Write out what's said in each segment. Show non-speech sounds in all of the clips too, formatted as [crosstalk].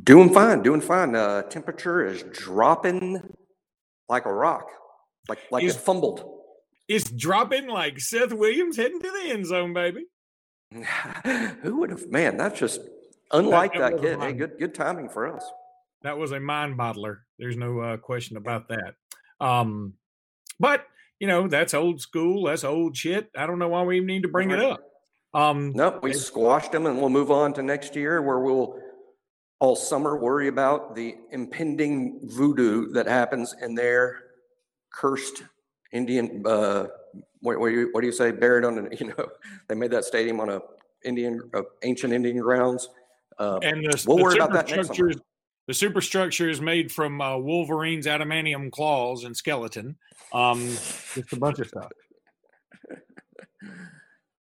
Doing fine, doing fine. Uh, temperature is dropping like a rock, like like Is- it fumbled. It's dropping like Seth Williams heading to the end zone, baby. [laughs] Who would have? Man, that's just unlike that that, was kid. Hey, good good timing for us. That was a mind bottler. There's no uh, question about that. Um, but you know that's old school. That's old shit. I don't know why we even need to bring it up. Um, Nope, we squashed them, and we'll move on to next year, where we'll all summer worry about the impending voodoo that happens in their cursed Indian. Uh, what, what, do you, what do you say? Buried on an [laughs] you know they made that stadium on a Indian uh, ancient Indian grounds. Uh, and the, We'll the worry about that next superstructure is- The superstructure is made from uh, Wolverine's adamantium claws and skeleton. Um, just a bunch of stuff. [laughs]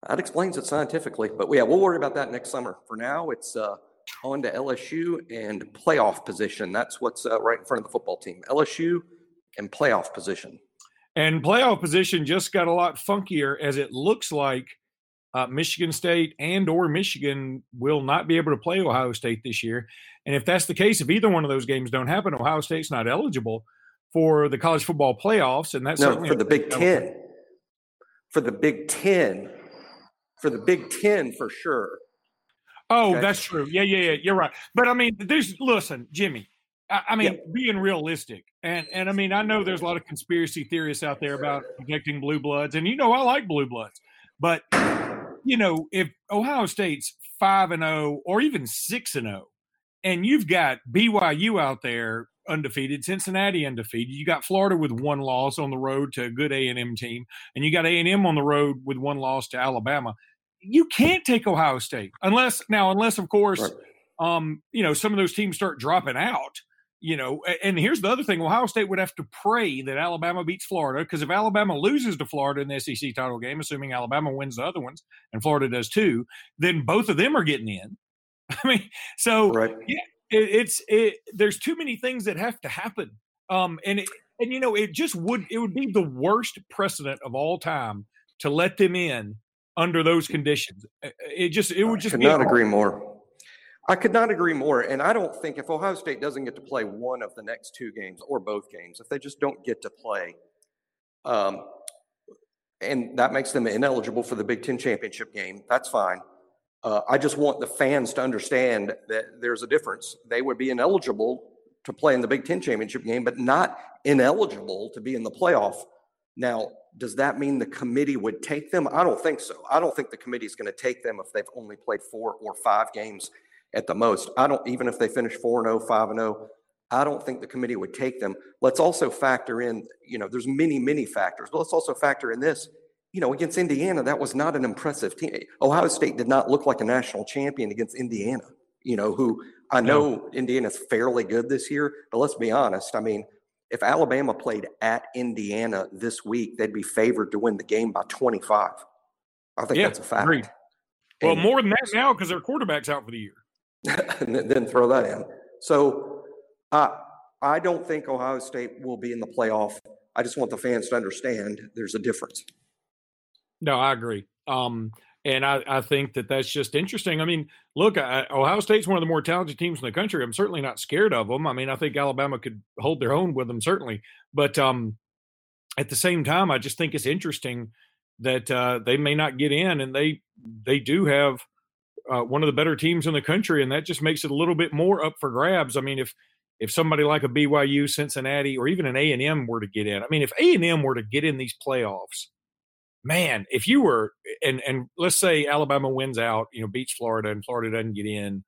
That explains it scientifically, but yeah, we'll worry about that next summer. For now, it's uh, on to LSU and playoff position. That's what's uh, right in front of the football team. LSU and playoff position. And playoff position just got a lot funkier as it looks like uh, Michigan State and or Michigan will not be able to play Ohio State this year. And if that's the case, if either one of those games don't happen, Ohio State's not eligible for the college football playoffs. And that's No, for the Big Ten. For the Big Ten. For the Big Ten, for sure. Oh, Okay. that's true. Yeah, yeah, yeah. You're right. But I mean, there's listen, Jimmy. I, I mean, being realistic, and and I mean, I know there's a lot of conspiracy theorists out there about protecting blue bloods, and you know, I like blue bloods, but you know, if Ohio State's five and zero or even six and zero, and you've got BYU out there undefeated, Cincinnati undefeated, you got Florida with one loss on the road to a good A and M team, and you got A and M on the road with one loss to Alabama. You can't take Ohio State unless now, unless of course, Right. um, you know, some of those teams start dropping out. You know, and here's the other thing: Ohio State would have to pray that Alabama beats Florida because if Alabama loses to Florida in the SEC title game, assuming Alabama wins the other ones and Florida does too, then both of them are getting in. [laughs] I mean, so Right. it, it's it, there's too many things that have to happen um and it, and you know it just would it would be the worst precedent of all time to let them in under those conditions it just it would I just could be not agree more. I could not agree more. And I don't think if Ohio State doesn't get to play one of the next two games or both games, if they just don't get to play, um, and that makes them ineligible for the Big Ten championship game, that's fine. Uh, I just want the fans to understand that there's a difference. They would be ineligible to play in the Big Ten championship game, but not ineligible to be in the playoff. Now, does that mean the committee would take them? I don't think so. I don't think the committee is going to take them if they've only played four or five games at the most. I don't, even if they finish 4 0, 5 0, I don't think the committee would take them. Let's also factor in, you know, there's many, many factors, but let's also factor in this. You know, against Indiana, that was not an impressive team. Ohio State did not look like a national champion against Indiana, you know, who I know Indiana's fairly good this year, but let's be honest. I mean, if Alabama played at Indiana this week, they'd be favored to win the game by 25. I think Yeah, that's a fact. agreed. well And- more than that now because their quarterback's out for the year [laughs] then- throw that in. So I I don't think Ohio State will be in the playoff. I just want the fans to understand there's a difference. no i agree um and I, I think that that's just interesting. I mean, look, I, Ohio State's one of the more talented teams in the country. I'm certainly not scared of them. I mean, I think Alabama could hold their own with them, certainly. But um, at the same time, I just think it's interesting that uh, they may not get in, and they they do have uh, one of the better teams in the country, and that just makes it a little bit more up for grabs. I mean, if if somebody like a BYU, Cincinnati, or even an A and M were to get in, I mean, if A and M were to get in these playoffs, man, if you were and and let's say Alabama wins out, you know, beats Florida, and Florida doesn't get in.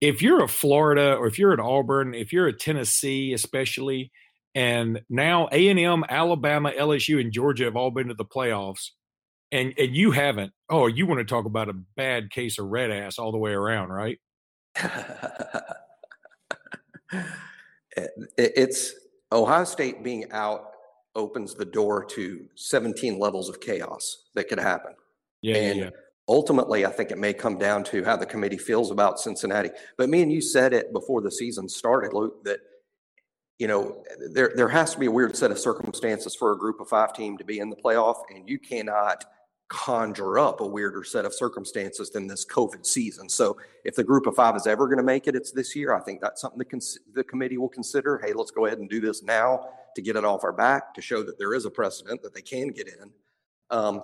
If you're a Florida or if you're at Auburn, if you're a Tennessee, especially, and now A and M, Alabama, LSU, and Georgia have all been to the playoffs, and and you haven't. Oh, you want to talk about a bad case of red ass all the way around, right? [laughs] it's Ohio State being out opens the door to 17 levels of chaos that could happen. Yeah, and yeah. ultimately, I think it may come down to how the committee feels about Cincinnati. But me and you said it before the season started, Luke, that you know there there has to be a weird set of circumstances for a group of five team to be in the playoff, and you cannot conjure up a weirder set of circumstances than this COVID season. So if the group of five is ever going to make it, it's this year. I think that's something the, cons- the committee will consider. Hey, let's go ahead and do this now to get it off our back to show that there is a precedent that they can get in. Um,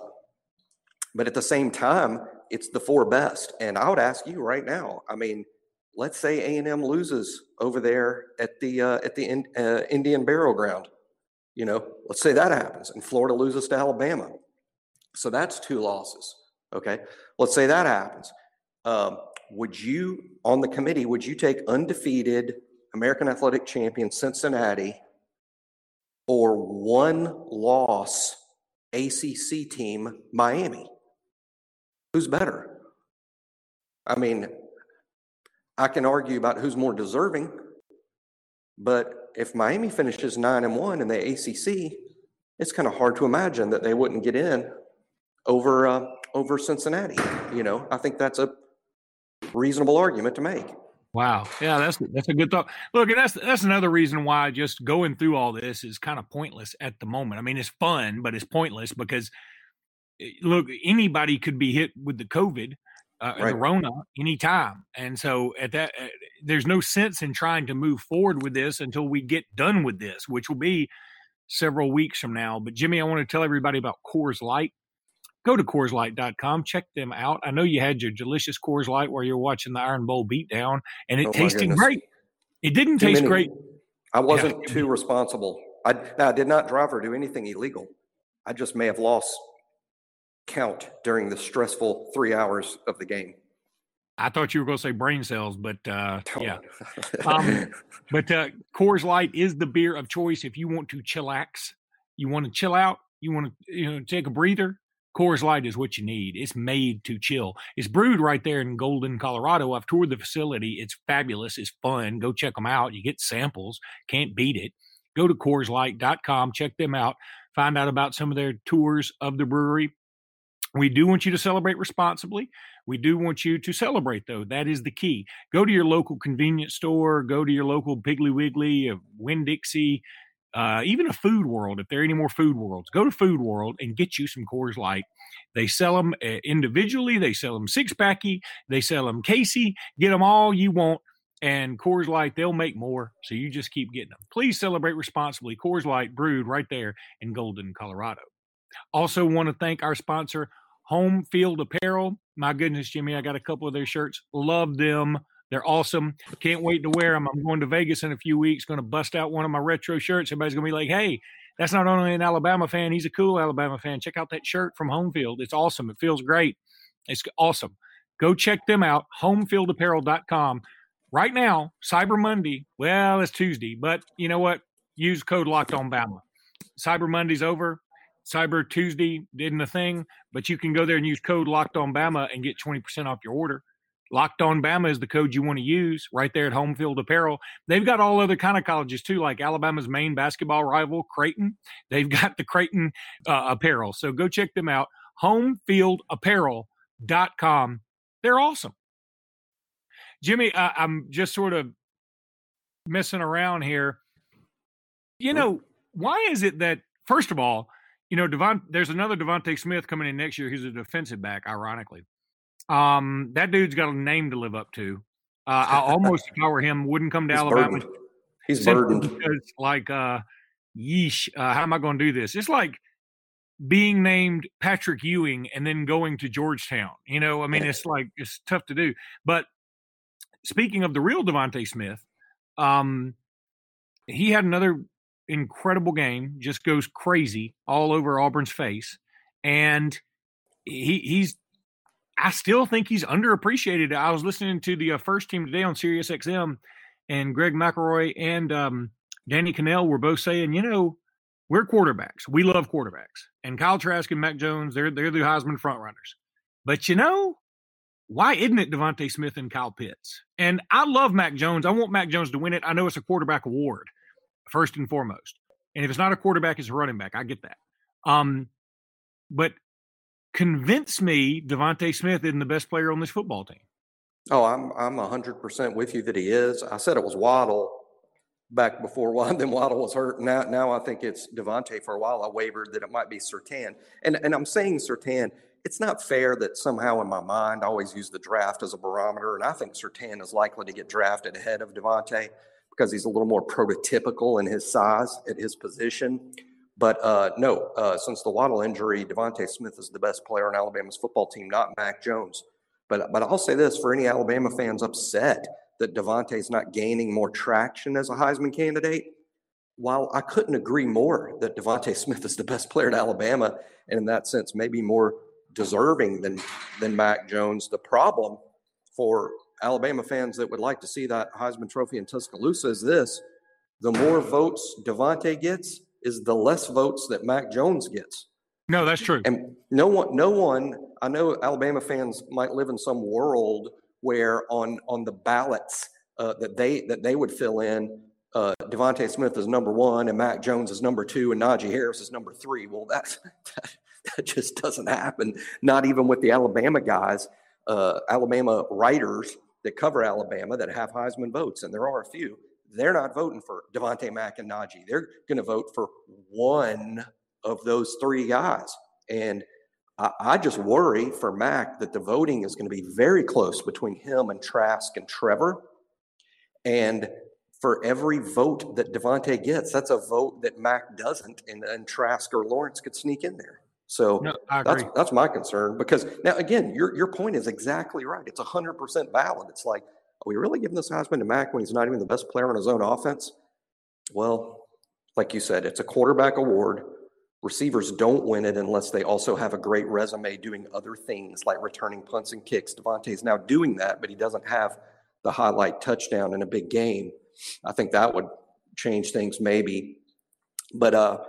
but at the same time, it's the four best. And I would ask you right now. I mean, let's say A and M loses over there at the uh, at the in, uh, Indian Burial Ground. You know, let's say that happens, and Florida loses to Alabama. So that's two losses. Okay. Let's say that happens. Um, would you, on the committee, would you take undefeated American Athletic Champion Cincinnati or one loss ACC team Miami? Who's better? I mean, I can argue about who's more deserving, but if Miami finishes nine and one in the ACC, it's kind of hard to imagine that they wouldn't get in over uh, over Cincinnati. You know, I think that's a reasonable argument to make. Wow, yeah, that's that's a good thought. Look, and that's that's another reason why just going through all this is kind of pointless at the moment. I mean, it's fun, but it's pointless because eh, look, anybody could be hit with the COVID, uh, right. the Rona, anytime, and so at that, uh, there's no sense in trying to move forward with this until we get done with this, which will be several weeks from now. But Jimmy, I want to tell everybody about Coors Light go to CoorsLight.com, check them out. I know you had your delicious Coors Light where you're watching the Iron Bowl beatdown, and it oh tasted great. It didn't too taste many. great. I wasn't yeah. too responsible. I, I did not drive or do anything illegal. I just may have lost count during the stressful three hours of the game. I thought you were going to say brain cells, but uh, yeah. [laughs] um, but uh, Coors Light is the beer of choice if you want to chillax, you want to chill out, you want to you know take a breather. Coors Light is what you need. It's made to chill. It's brewed right there in Golden, Colorado. I've toured the facility. It's fabulous. It's fun. Go check them out. You get samples. Can't beat it. Go to CoorsLight.com. Check them out. Find out about some of their tours of the brewery. We do want you to celebrate responsibly. We do want you to celebrate, though. That is the key. Go to your local convenience store. Go to your local Piggly Wiggly, uh, Winn Dixie, uh, even a Food World, if there are any more Food Worlds, go to Food World and get you some Coors Light. They sell them uh, individually, they sell them six packy, they sell them Casey. Get them all you want. And Coors Light, they'll make more. So you just keep getting them. Please celebrate responsibly. Coors Light brewed right there in Golden, Colorado. Also, want to thank our sponsor, Home Field Apparel. My goodness, Jimmy, I got a couple of their shirts. Love them. They're awesome. Can't wait to wear them. I'm going to Vegas in a few weeks. Going to bust out one of my retro shirts. Everybody's going to be like, "Hey, that's not only an Alabama fan. He's a cool Alabama fan. Check out that shirt from Homefield. It's awesome. It feels great. It's awesome. Go check them out. Homefieldapparel.com. Right now, Cyber Monday. Well, it's Tuesday, but you know what? Use code Locked On Bama. Cyber Monday's over. Cyber Tuesday didn't a thing, but you can go there and use code Locked On Bama and get 20% off your order. Locked on Bama is the code you want to use right there at Home Field Apparel. They've got all other kind of colleges too, like Alabama's main basketball rival, Creighton. They've got the Creighton uh, apparel. So go check them out. Homefieldapparel.com. They're awesome. Jimmy, uh, I'm just sort of messing around here. You know, why is it that, first of all, you know, Devon, there's another DeVonta Smith coming in next year. He's a defensive back, ironically. Um, that dude's got a name to live up to. Uh, I almost, if I were him, wouldn't come to He's Alabama. Burdened. [laughs] He's burdened. Because, like, uh, yeesh, uh, how am I going to do this? It's like being named Patrick Ewing and then going to Georgetown. You know, I mean, it's like it's tough to do. But speaking of the real Devonte Smith, um, he had another incredible game. Just goes crazy all over Auburn's face, and he he's I still think he's underappreciated. I was listening to the uh, first team today on Sirius XM, and Greg McElroy and um, Danny Kanell were both saying, you know, we're quarterbacks. We love quarterbacks. And Kyle Trask and Mac Jones, they're they're the Heisman frontrunners. But you know, why isn't it DeVonta Smith and Kyle Pitts? And I love Mac Jones. I want Mac Jones to win it. I know it's a quarterback award, first and foremost. And if it's not a quarterback, it's a running back. I get that. Um, but convince me Devonte Smith isn't the best player on this football team. Oh, I'm I'm hundred percent with you that he is. I said it was Waddle back before [laughs] Waddle, then Waddle was hurt. Now now I think it's Devonte. for a while. I wavered that it might be Surtain. And and I'm saying Surtain, it's not fair that somehow in my mind I always use the draft as a barometer. And I think Surtain is likely to get drafted ahead of Devonte because he's a little more prototypical in his size at his position. But uh, no, uh, since the Waddle injury, Devonte Smith is the best player on Alabama's football team, not Mac Jones. But but I'll say this for any Alabama fans upset that Devonte is not gaining more traction as a Heisman candidate. While I couldn't agree more that Devonte Smith is the best player at Alabama, and in that sense, maybe more deserving than than Mac Jones, the problem for Alabama fans that would like to see that Heisman Trophy in Tuscaloosa is this: the more votes Devonte gets, is the less votes that Mac Jones gets. No, that's true. And no one, no one. I know Alabama fans might live in some world where on on the ballots uh, that they that they would fill in, uh, DeVonta Smith is number one and Mac Jones is number two and Najee Harris is number three. Well, that that, [laughs] that just doesn't happen. Not even with the Alabama guys, uh, Alabama writers that cover Alabama that have Heisman votes, and there are a few. They're not voting for DeVonta Mac and Najee. They're going to vote for one of those three guys. And I, I just worry for Mac that the voting is going to be very close between him and Trask and Trevor. And for every vote that DeVonta gets, that's a vote that Mac doesn't, and, and Trask or Lawrence could sneak in there. So no, that's that's my concern because now again, your your point is exactly right. It's hundred percent valid. It's like, are we really giving this Heisman to Mac when he's not even the best player on his own offense? Well, like you said, it's a quarterback award. Receivers don't win it unless they also have a great resume doing other things like returning punts and kicks. DeVonta is now doing that, but he doesn't have the highlight touchdown in a big game. I think that would change things maybe. But uh,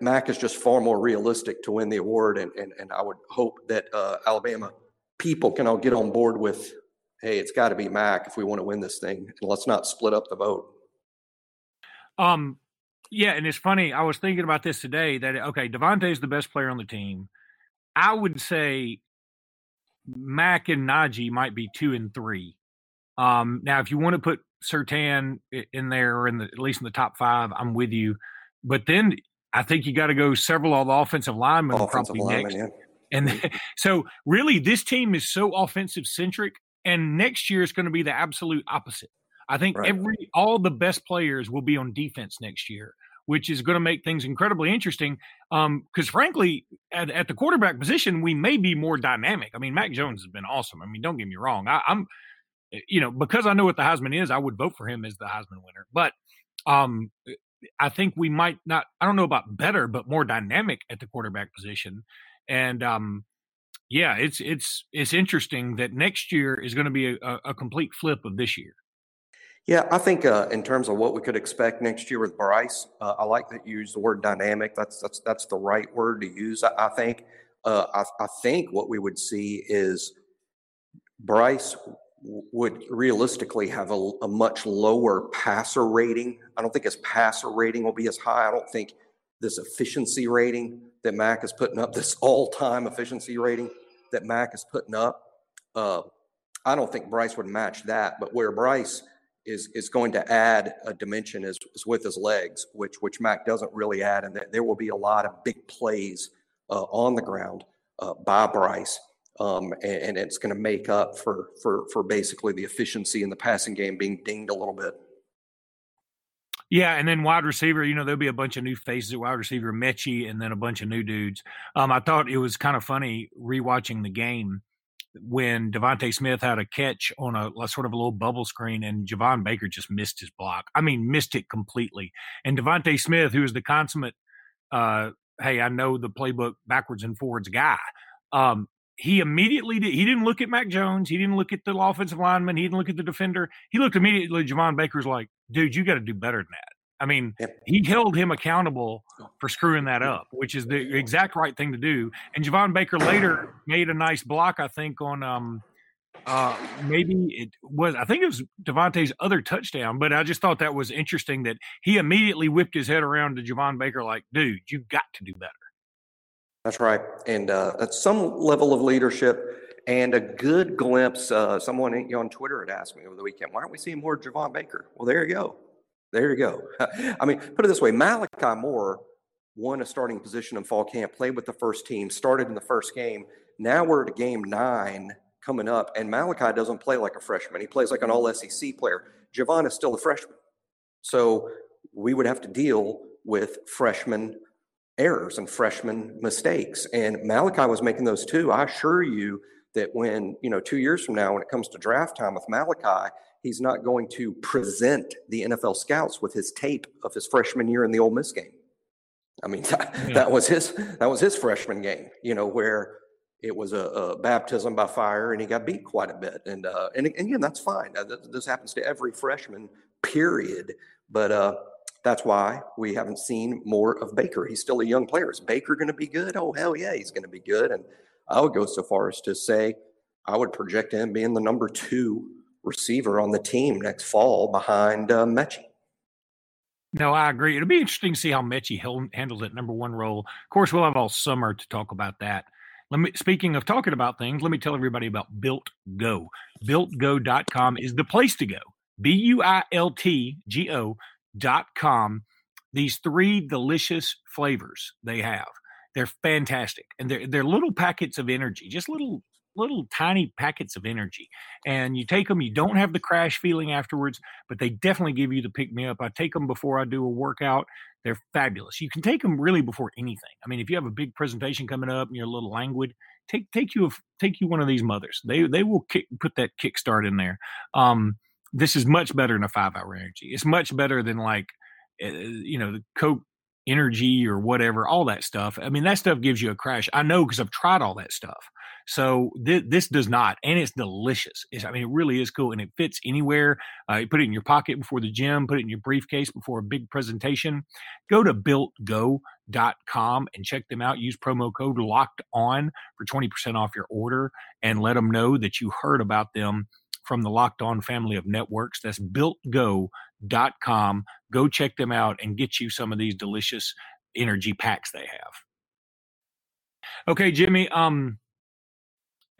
Mac is just far more realistic to win the award, and, and, and I would hope that uh, Alabama people can all get on board with, hey, it's got to be Mac if we want to win this thing, and let's not split up the vote. Um, yeah, and it's funny. I was thinking about this today. That okay, DeVonta is the best player on the team. I would say Mac and Najee might be two and three. Um, now, if you want to put Surtain in there, or in the at least in the top five, I'm with you. But then I think you got to go several of the offensive linemen offensive probably linemen, next. Yeah. And Mm-hmm. [laughs] so, really, this team is so offensive centric, and next year is going to be the absolute opposite. I think Right. every all the best players will be on defense next year, which is going to make things incredibly interesting. Because frankly, at, at the quarterback position, we may be more dynamic. I mean, Mac Jones has been awesome. I mean, don't get me wrong. I, I'm, you know, because I know what the Heisman is, I would vote for him as the Heisman winner. But um, I think we might not. I don't know about better, but more dynamic at the quarterback position. And um, yeah, it's it's it's interesting that next year is going to be a, a complete flip of this year. Yeah, I think uh, in terms of what we could expect next year with Bryce, uh, I like that you use the word dynamic. That's that's that's the right word to use. I, I think. Uh, I, I think what we would see is Bryce w- would realistically have a, a much lower passer rating. I don't think his passer rating will be as high. I don't think this efficiency rating that Mac is putting up, this all-time efficiency rating that Mac is putting up. Uh, I don't think Bryce would match that. But where Bryce is is going to add a dimension is, is with his legs, which which Mac doesn't really add, and there will be a lot of big plays uh, on the ground uh, by Bryce, um, and, and it's going to make up for for for basically the efficiency in the passing game being dinged a little bit. Yeah, and then wide receiver, you know, there'll be a bunch of new faces at wide receiver, Metchie, and then a bunch of new dudes. Um, I thought it was kind of funny rewatching the game when DeVonta Smith had a catch on a, a sort of a little bubble screen, and Javon Baker just missed his block. I mean, missed it completely. And DeVonta Smith, who is the consummate, uh, hey, I know the playbook backwards and forwards guy. Um, he immediately did. He didn't look at Mac Jones. He didn't look at the offensive lineman. He didn't look at the defender. He looked immediately. at Javon Baker's like, dude, you got to do better than that. I mean, Yep. he held him accountable for screwing that up, which is the exact right thing to do. And Javon Baker later made a nice block, I think, on um, uh, maybe it was, I think it was DeVonta's other touchdown, but I just thought that was interesting that he immediately whipped his head around to Javon Baker, like, dude, you got to do better. That's right. And uh, at some level of leadership and a good glimpse. Uh, someone on Twitter had asked me over the weekend, why aren't we seeing more Javon Baker? Well, there you go. There you go. [laughs] I mean, put it this way Malachi Moore won a starting position in fall camp, played with the first team, started in the first game. Now we're at game nine coming up, and Malachi doesn't play like a freshman. He plays like an all SEC player. Javon is still a freshman. So we would have to deal with freshman errors and freshman mistakes. And Malachi was making those too. I assure you that when, you know, two years from now, when it comes to draft time with Malachi, he's not going to present the NFL scouts with his tape of his freshman year in the Ole Miss game. I mean, [laughs] that, that was his that was his freshman game, you know, where it was a, a, baptism by fire, and he got beat quite a bit. And uh, and, and again, that's fine. This happens to every freshman, period. But uh, that's why we haven't seen more of Baker. He's still a young player. Is Baker going to be good? Oh hell yeah, he's going to be good. And I would go so far as to say I would project him being the number two receiver on the team next fall behind uh, Metchie. No, I agree. It'll be interesting to see how Metchie handles that number one role. Of course, we'll have all summer to talk about that. Let me speaking of talking about things, let me tell everybody about Built Go. BuiltGo.com is the place to go. B U I L T G O dot com. These three delicious flavors they have. They're fantastic. And they're they're little packets of energy, just little little tiny packets of energy. And you take them, you don't have the crash feeling afterwards, but they definitely give you the pick me up. I take them before I do a workout. They're fabulous. You can take them really before anything. I mean, if you have a big presentation coming up and you're a little languid, take take you a, take you one of these mothers. They they will kick, put that kickstart in there. Um, this is much better than a five hour energy. It's much better than like uh, you know the Coke energy or whatever, all that stuff. I mean, that stuff gives you a crash. I know because I've tried all that stuff. So th- this does not, and it's delicious. It's, I mean, it really is cool, and it fits anywhere. Uh, you put it in your pocket before the gym, put it in your briefcase before a big presentation. Go to builtgo.com and check them out. Use promo code Locked On for twenty percent off your order, and let them know that you heard about them from the Locked On family of networks. That's builtgo.com. Go check them out and get you some of these delicious energy packs they have. Okay, Jimmy. Um,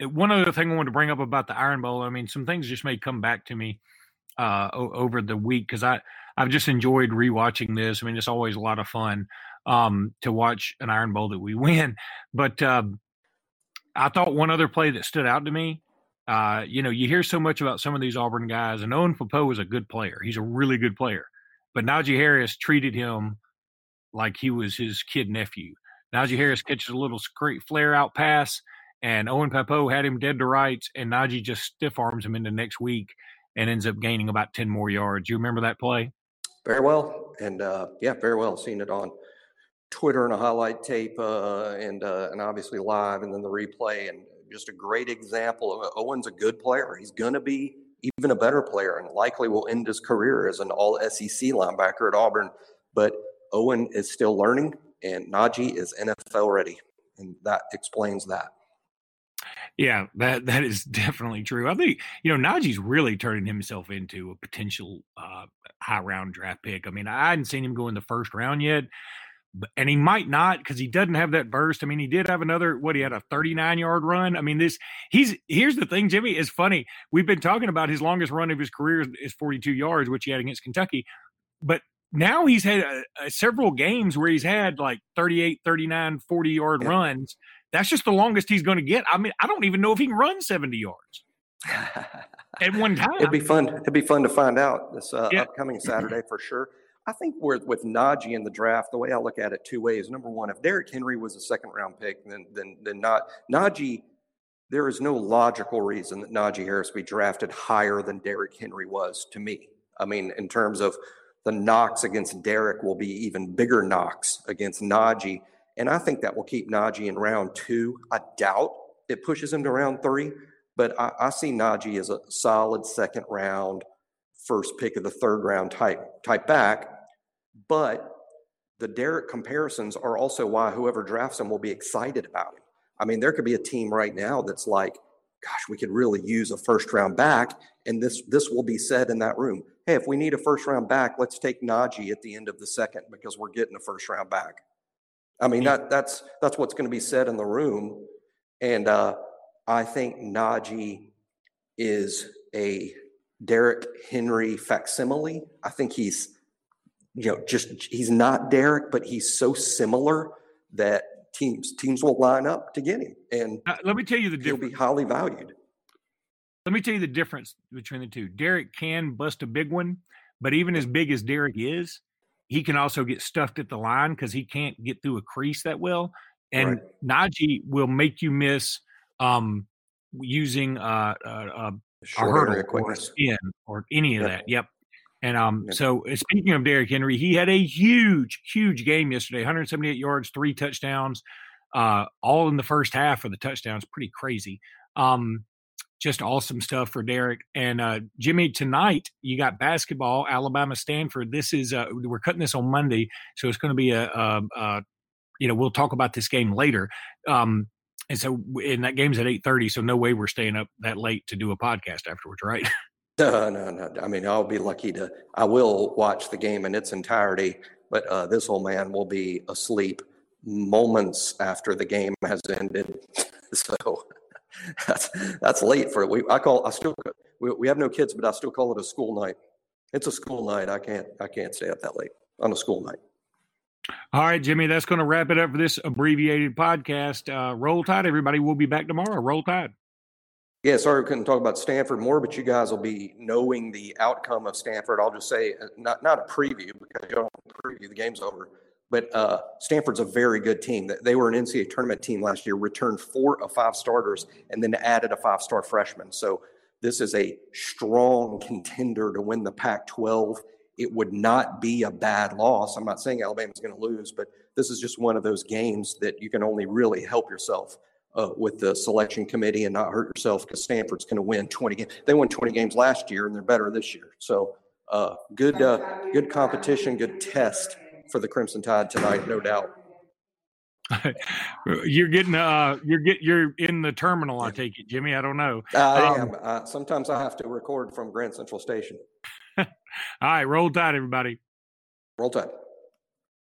one other thing I wanted to bring up about the Iron Bowl. I mean, some things just may come back to me uh, o- over the week because I I've just enjoyed rewatching this. I mean, it's always a lot of fun um, to watch an Iron Bowl that we [laughs] win. But uh, I thought one other play that stood out to me. Uh, you know, you hear so much about some of these Auburn guys, and Owen Pappoe is a good player. He's a really good player. But Najee Harris treated him like he was his kid nephew. Najee Harris catches a little great flare out pass and Owen Pappoe had him dead to rights, and Najee just stiff arms him into next week and ends up gaining about 10 more yards. You remember that play? Very well. And uh, yeah, very well. Seen it on Twitter and a highlight tape uh, and, uh, and obviously live and then the replay. And just a great example of Owen's a good player. He's going to be even a better player and likely will end his career as an all SEC linebacker at Auburn. But Owen is still learning, and Najee is NFL ready. And that explains that. Yeah, that that is definitely true. I think you know Najee's really turning himself into a potential uh, high round draft pick. I mean, I hadn't seen him go in the first round yet, and he might not because he doesn't have that burst. I mean, he did have another what he had a 39 yard run. I mean, this he's here's the thing, Jimmy is funny. We've been talking about his longest run of his career is 42 yards, which he had against Kentucky, but now he's had several games where he's had like 38 39 40 yard yeah. runs that's just the longest he's going to get. I mean, I don't even know if he can run 70 yards [laughs] at one time. It'd be fun. It'd be fun to find out this uh, yeah. upcoming Saturday for sure. I think with with Najee in the draft, the way I look at it two ways. Number one, if Derrick Henry was a second round pick, then then then not Najee. There is no logical reason that Najee Harris be drafted higher than Derrick Henry was to me. I mean, in terms of the knocks against Derrick will be even bigger knocks against Najee and I think that will keep Najee in round two. I doubt it pushes him to round three, but I, I see Najee as a solid second round, first pick of the third round type type back. But the Derrick comparisons are also why whoever drafts him will be excited about him. I mean, there could be a team right now that's like gosh, we could really use a first round back. And this this will be said in that room. Hey, if we need a first round back, let's take Najee at the end of the second because we're getting a first round back. I mean, that that's that's what's going to be said in the room. And uh, I think Najee is a Derrick Henry facsimile. I think he's, you know, just he's not Derrick, but he's so similar that teams teams will line up to get him, and uh, let me tell you the he'll difference. be highly valued. Let me tell you the difference between the two. Derrick can bust a big one, but even as big as Derrick is, he can also get stuffed at the line because he can't get through a crease that well. And right. Najee will make you miss um, using uh, uh, uh a hurdle or spin or any of yep. that. Yep. And um, so uh, speaking of Derrick Henry, he had a huge, huge game yesterday 178 yards, three touchdowns, uh, all in the first half of the touchdowns. Pretty crazy. Um, just awesome stuff for Derrick. And uh, Jimmy, tonight you got basketball, Alabama Stanford. This is uh, we're cutting this on Monday, so it's going to be a, a, a, you know we'll talk about this game later. Um, and so, and that game's at eight thirty, so no way we're staying up that late to do a podcast afterwards, right? [laughs] [laughs] No, no, no. I mean, I'll be lucky to. I will watch the game in its entirety, but uh, this old man will be asleep moments after the game has ended. [laughs] so [laughs] that's that's late for it. we. I call. I still. We, we have no kids, but I still call it a school night. It's a school night. I can't. I can't stay up that late on a school night. All right, Jimmy, that's going to wrap it up for this abbreviated podcast. Uh, roll Tide, everybody. We'll be back tomorrow. Roll Tide. Yeah, sorry we couldn't talk about Stanford more, but you guys will be knowing the outcome of Stanford. I'll just say, uh, not not a preview because you don't preview the game's over, but uh, Stanford's a very good team. They were an NCAA tournament team last year, returned four of five starters, and then added a five-star freshman. So this is a strong contender to win the Pac-12 it would not be a bad loss. I'm not saying Alabama's going to lose, but this is just one of those games that you can only really help yourself uh, with the selection committee and not hurt yourself because Stanford's going to win 20 games. They won 20 games last year and they're better this year. So uh, good, uh, good competition, good test for the Crimson Tide tonight, no doubt. [laughs] you're getting uh you're get you're in the terminal i take it jimmy i don't know i um, am uh, sometimes i have to record from grand central station [laughs] all right, roll tide, everybody. Roll tide.